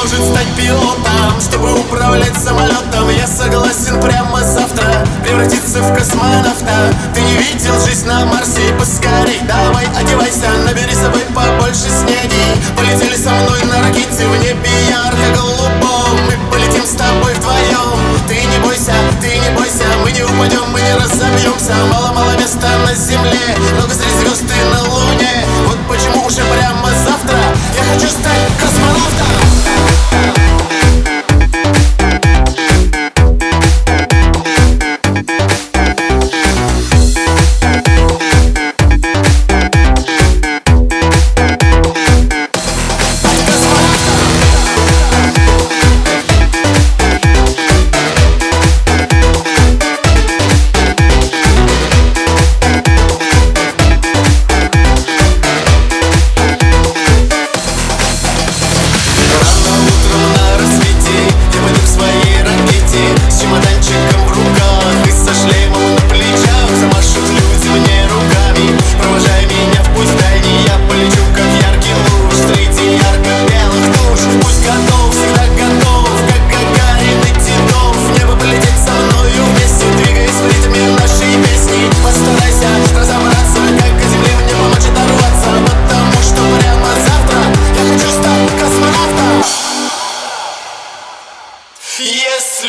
может стать пилотом. Чтобы управлять самолетом Я согласен прямо завтра Превратиться в космонавта. Ты не видел жизнь на Марсе? Поскорей давай одевайся Набери с собой побольше снеги. Полетели со мной на ракете В небе ярко-голубом Мы полетим с тобой вдвоем. Ты не бойся, ты не бойся Мы не упадем, мы не разобьемся. Мало-мало места на земле Много зря